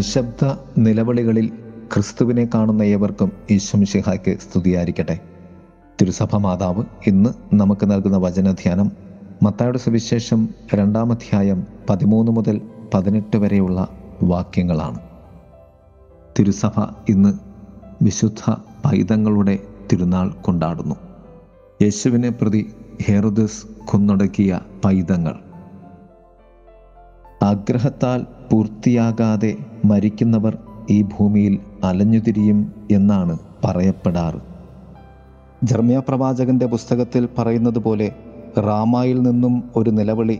നിശബ്ദ നിലവിളികളിൽ ക്രിസ്തുവിനെ കാണുന്ന ഏവർക്കും ഈശ്വമിഷിഹായ്ക്ക് സ്തുതിയായിരിക്കട്ടെ. തിരുസഭ മാതാവ് ഇന്ന് നമുക്ക് നൽകുന്ന വചനധ്യാനം മത്തായുടെ സുവിശേഷം രണ്ടാമധ്യായം പതിമൂന്ന് മുതൽ പതിനെട്ട് വരെയുള്ള വാക്യങ്ങളാണ്. തിരുസഭ ഇന്ന് വിശുദ്ധ പൈതങ്ങളുടെ തിരുനാൾ കൊണ്ടാടുന്നു. യേശുവിനെ പ്രതി ഹെറുദസ് കൊന്നൊടുക്കിയ പൈതങ്ങൾ ആഗ്രഹത്താൽ പൂർത്തിയാകാതെ മരിക്കുന്നവർ ഈ ഭൂമിയിൽ അലഞ്ഞുതിരിയും എന്നാണ് പറയപ്പെടാറ്. ജർമ്മിയ പ്രവാചകന്റെ പുസ്തകത്തിൽ പറയുന്നത് പോലെ റാമായിൽ നിന്നും ഒരു നിലവിളി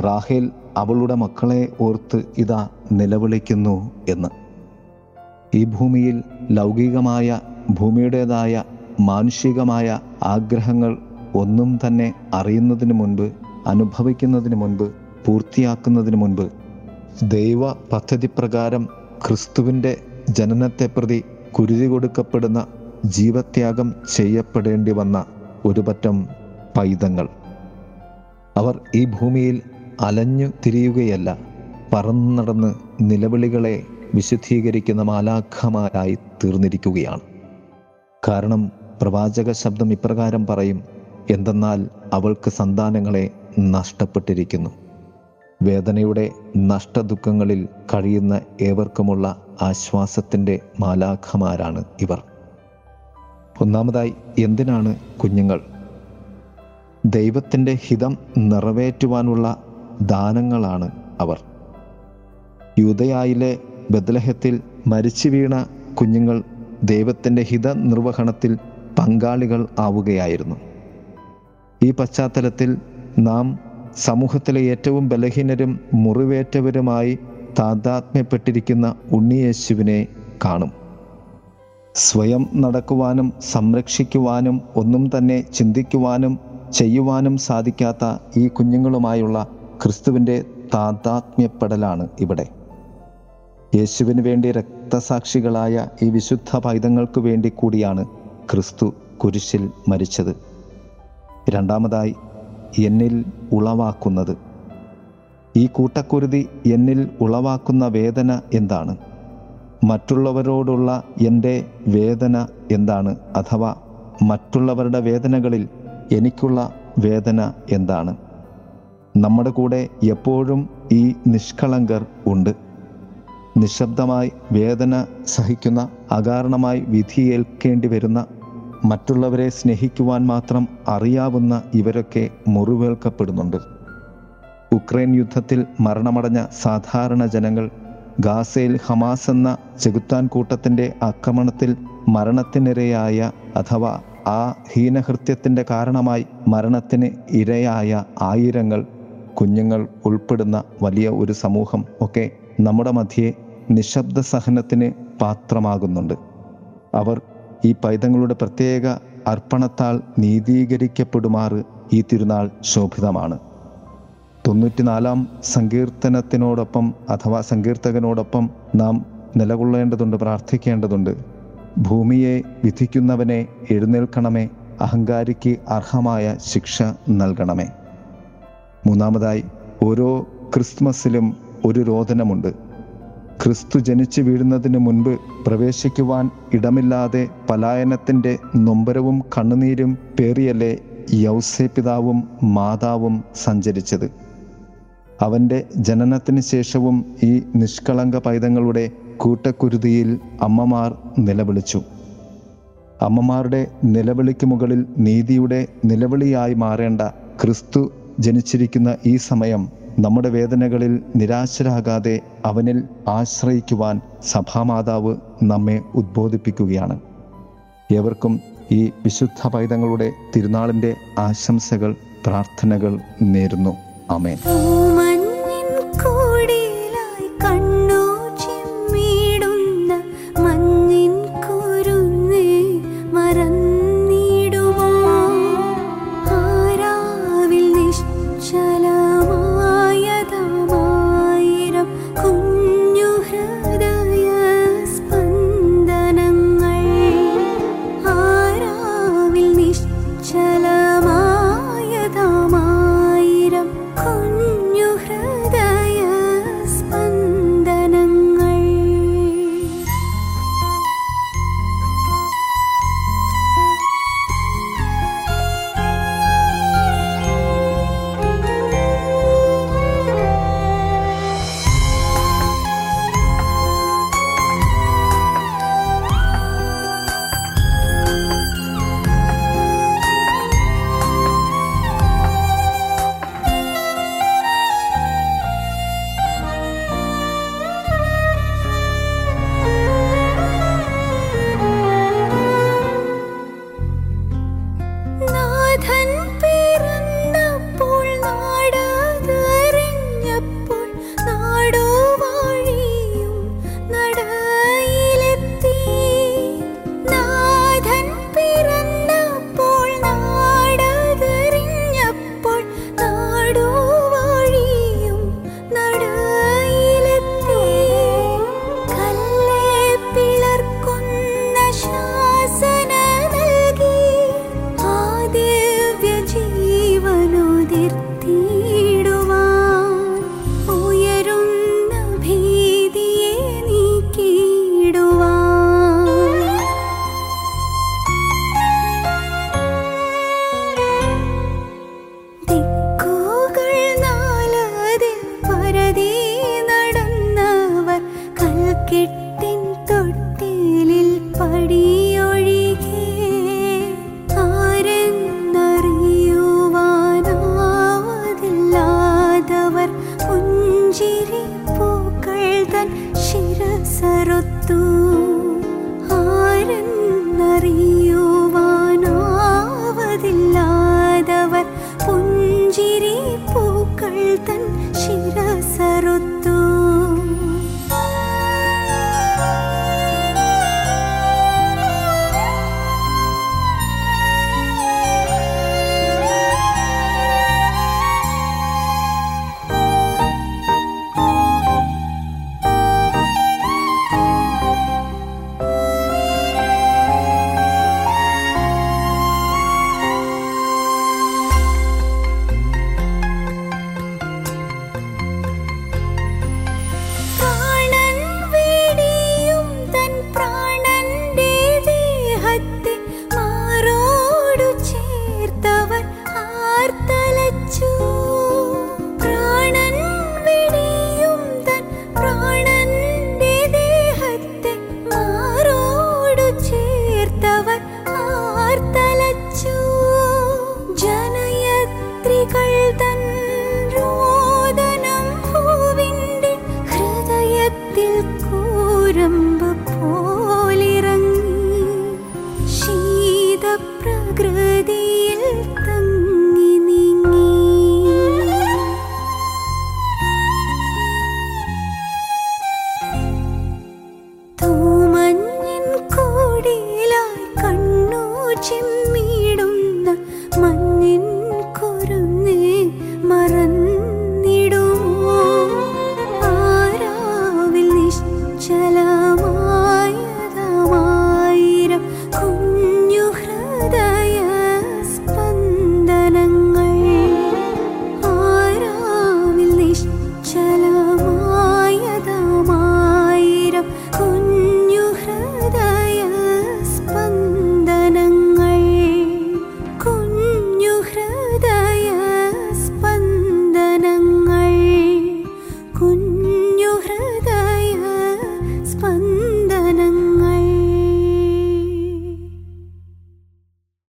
റാഹേൽ അവളുടെ മക്കളെ ഓർത്ത് ഇതാ നിലവിളിക്കുന്നു എന്ന്. ഈ ഭൂമിയിൽ ലൗകികമായ ഭൂമിയുടേതായ മാനുഷികമായ ആഗ്രഹങ്ങൾ ഒന്നും തന്നെ അറിയുന്നതിന് മുൻപ് അനുഭവിക്കുന്നതിന് മുൻപ് പൂർത്തിയാക്കുന്നതിന് മുൻപ് ദൈവ പദ്ധതി പ്രകാരം ക്രിസ്തുവിന്റെ ജനനത്തെ പ്രതി കുരുതി കൊടുക്കപ്പെടുന്ന ജീവത്യാഗം ചെയ്യപ്പെടേണ്ടി വന്ന ഒരുപറ്റം പൈതങ്ങൾ. അവർ ഈ ഭൂമിയിൽ അലഞ്ഞു തിരിയുകയല്ല പറന്നു നടന്ന് നിലവിളികളെ വിശുദ്ധീകരിക്കുന്ന മാലാഖമാരായി തീർന്നിരിക്കുകയാണ്. കാരണം പ്രവാചക ശബ്ദം ഇപ്രകാരം പറയും എന്തെന്നാൽ അവൾക്ക് സന്താനങ്ങളെ നഷ്ടപ്പെട്ടിരിക്കുന്നു. വേദനയുടെ നഷ്ടദുഃഖങ്ങളിൽ കഴിയുന്ന ഏവർക്കുമുള്ള ആശ്വാസത്തിന്റെ മാലാഖമാരാണ് ഇവർ. ഒന്നാമതായി എന്തിനാണ് കുഞ്ഞുങ്ങൾ? ദൈവത്തിന്റെ ഹിതം നിറവേറ്റുവാനുള്ള ദാനങ്ങളാണ് അവർ. യൂതയായിലെ ബദലഹത്തിൽ മരിച്ചു വീണ കുഞ്ഞുങ്ങൾ ദൈവത്തിന്റെ ഹിത നിർവഹണത്തിൽ പങ്കാളികൾ ആവുകയായിരുന്നു. ഈ പശ്ചാത്തലത്തിൽ നാം സമൂഹത്തിലെ ഏറ്റവും ബലഹീനരും മുറിവേറ്റവരുമായി താതാത്മ്യപ്പെട്ടിരിക്കുന്ന ഉണ്ണിയേശുവിനെ കാണും. സ്വയം നടക്കുവാനും സംരക്ഷിക്കുവാനും ഒന്നും തന്നെ ചിന്തിക്കുവാനും ചെയ്യുവാനും സാധിക്കാത്ത ഈ കുഞ്ഞുങ്ങളുമായുള്ള ക്രിസ്തുവിന്റെ താതാത്മ്യപ്പെടലാണ് ഇവിടെ. യേശുവിന് വേണ്ടി രക്തസാക്ഷികളായ ഈ വിശുദ്ധ പൈതങ്ങൾക്ക് വേണ്ടി കൂടിയാണ് ക്രിസ്തു കുരിശിൽ മരിച്ചത്. രണ്ടാമതായി എന്നിൽ ഉളവാക്കുന്നത്. ഈ കൂട്ടക്കുരുതി എന്നിൽ ഉളവാക്കുന്ന വേദന എന്താണ്? മറ്റുള്ളവരോടുള്ള എന്റെ വേദന എന്താണ്? അഥവാ മറ്റുള്ളവരുടെ വേദനകളിൽ എനിക്കുള്ള വേദന എന്താണ്? നമ്മുടെ കൂടെ എപ്പോഴും ഈ നിഷ്കളങ്കർ ഉണ്ട്. നിശബ്ദമായി വേദന സഹിക്കുന്ന അകാരണമായി വിധിയേൽക്കേണ്ടി വരുന്ന മറ്റുള്ളവരെ സ്നേഹിക്കുവാൻ മാത്രം അറിയാവുന്ന ഇവരൊക്കെ മുറിവേൽക്കപ്പെടുന്നുണ്ട്. ഉക്രൈൻ യുദ്ധത്തിൽ മരണമടഞ്ഞ സാധാരണ ജനങ്ങൾ ഗാസയിൽ ഹമാസ് എന്ന ചെകുത്താൻ കൂട്ടത്തിന്റെ ആക്രമണത്തിൽ മരണത്തിനിരയായ അഥവാ ആ ഹീനഹൃത്യത്തിന്റെ കാരണമായി മരണത്തിന് ഇരയായ ആയിരങ്ങൾ കുഞ്ഞുങ്ങൾ ഉൾപ്പെടുന്ന വലിയ ഒരു സമൂഹം ഒക്കെ നമ്മുടെ മധ്യേ നിശബ്ദ സഹനത്തിന് പാത്രമാകുന്നുണ്ട്. അവർ ഈ പൈതങ്ങളുടെ പ്രത്യേക അർപ്പണത്താൽ നീതീകരിക്കപ്പെടുമാറ് ഈ തിരുനാൾ ശോഭിതമാണ്. തൊണ്ണൂറ്റിനാലാം സങ്കീർത്തനത്തിനോടൊപ്പം അഥവാ സങ്കീർത്തകനോടൊപ്പം നാം നിലകൊള്ളേണ്ടതുണ്ട് പ്രാർത്ഥിക്കേണ്ടതുണ്ട്. ഭൂമിയെ വിധിക്കുന്നവനെ എഴുന്നേൽക്കണമേ അഹങ്കാരിക്ക് അർഹമായ ശിക്ഷ നൽകണമേ. മൂന്നാമതായി ഓരോ ക്രിസ്മസിലും ഒരു രോദനമുണ്ട്. ക്രിസ്തു ജനിച്ചു വീഴുന്നതിന് മുൻപ് പ്രവേശിക്കുവാൻ ഇടമില്ലാതെ പലായനത്തിന്റെ നൊമ്പരവും കണ്ണുനീരും പേറിയല്ലേ യൗസേ പിതാവും മാതാവും സഞ്ചരിച്ചത്. അവന്റെ ജനനത്തിന് ശേഷവും ഈ നിഷ്കളങ്ക പൈതങ്ങളുടെ കൂട്ടക്കുരുതിയിൽ അമ്മമാർ നിലവിളിച്ചു. അമ്മമാരുടെ നിലവിളിക്ക് മുകളിൽ നീതിയുടെ നിലവിളിയായി മാറേണ്ട ക്രിസ്തു ജനിച്ചിരിക്കുന്ന ഈ സമയം നമ്മുടെ വേദനകളിൽ നിരാശരാകാതെ അവനിൽ ആശ്രയിക്കുവാൻ സഭാമാതാവ് നമ്മെ ഉദ്ബോധിപ്പിക്കുകയാണ്. ഏവർക്കും ഈ വിശുദ്ധ പൈതങ്ങളുടെ തിരുനാളിന്റെ ആശംസകൾ പ്രാർത്ഥനകൾ നേരുന്നു. അമേൻ किट